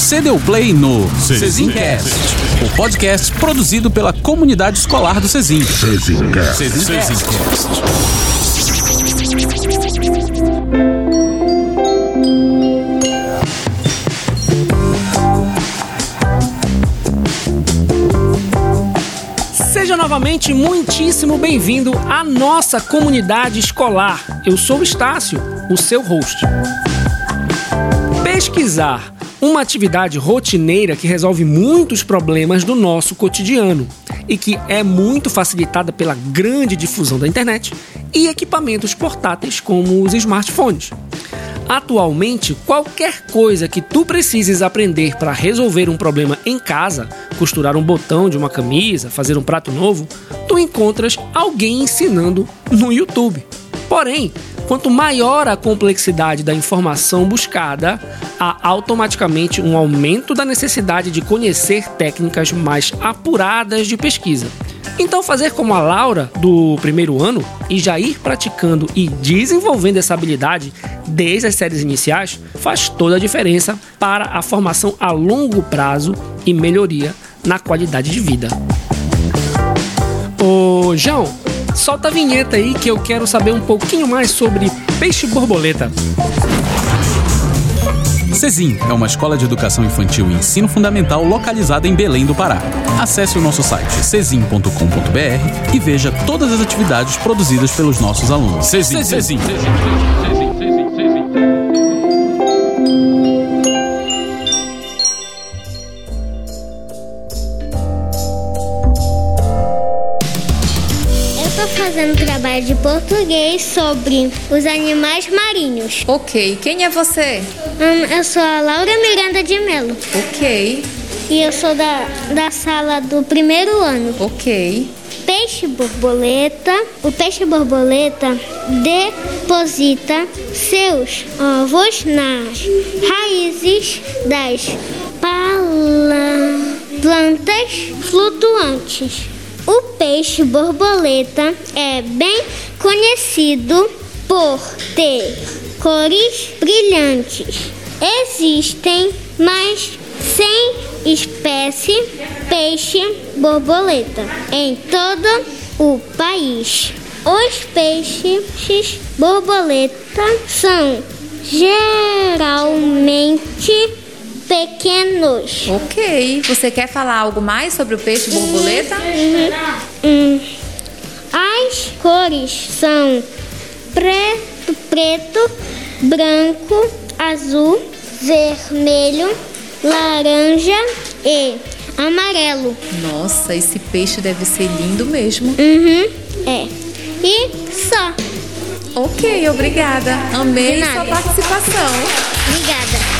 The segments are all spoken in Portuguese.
Você deu play no Cezincast, o podcast produzido pela comunidade escolar do Cezin. Cezincast. Seja novamente muitíssimo bem-vindo à nossa comunidade escolar. Eu sou o Estácio, o seu host. Pesquisar, uma atividade rotineira que resolve muitos problemas do nosso cotidiano e que é muito facilitada pela grande difusão da internet e equipamentos portáteis como os smartphones. Atualmente, qualquer coisa que tu precises aprender para resolver um problema em casa, costurar um botão de uma camisa, fazer um prato novo, tu encontras alguém ensinando no YouTube. Porém, quanto maior a complexidade da informação buscada, há automaticamente um aumento da necessidade de conhecer técnicas mais apuradas de pesquisa. Então, fazer como a Laura do primeiro ano e já ir praticando e desenvolvendo essa habilidade desde as séries iniciais faz toda a diferença para a formação a longo prazo e melhoria na qualidade de vida. Ô, João, solta a vinheta aí que eu quero saber um pouquinho mais sobre peixe borboleta. Cezin é uma escola de educação infantil e ensino fundamental localizada em Belém do Pará. Acesse o nosso site cezin.com.br e veja todas as atividades produzidas pelos nossos alunos. Cezin. Eu fazendo trabalho de português sobre os animais marinhos. Ok, quem é você? Hum, eu sou a Laura Miranda de Melo Ok, e eu sou da, da sala do primeiro ano. ok. Peixe borboleta. O peixe borboleta deposita seus ovos nas raízes das plantas flutuantes. O peixe borboleta é bem conhecido por ter cores brilhantes. Existem mais 100 espécies peixe borboleta em todo o país. Os peixes borboleta são geralmente pequenos. Ok. Você quer falar algo mais sobre o peixe borboleta? Hum, As cores são preto, preto, branco, azul, vermelho, laranja e amarelo. Nossa, esse peixe deve ser lindo mesmo. Uhum, é. E só. Ok, obrigada. Amei sua participação. Obrigada.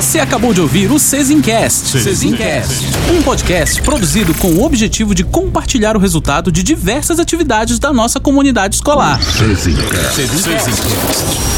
Você acabou de ouvir o Cesincast. Cesincast. Um podcast produzido com o objetivo de compartilhar o resultado de diversas atividades da nossa comunidade escolar. Cesincast. Cesincast. Cesincast.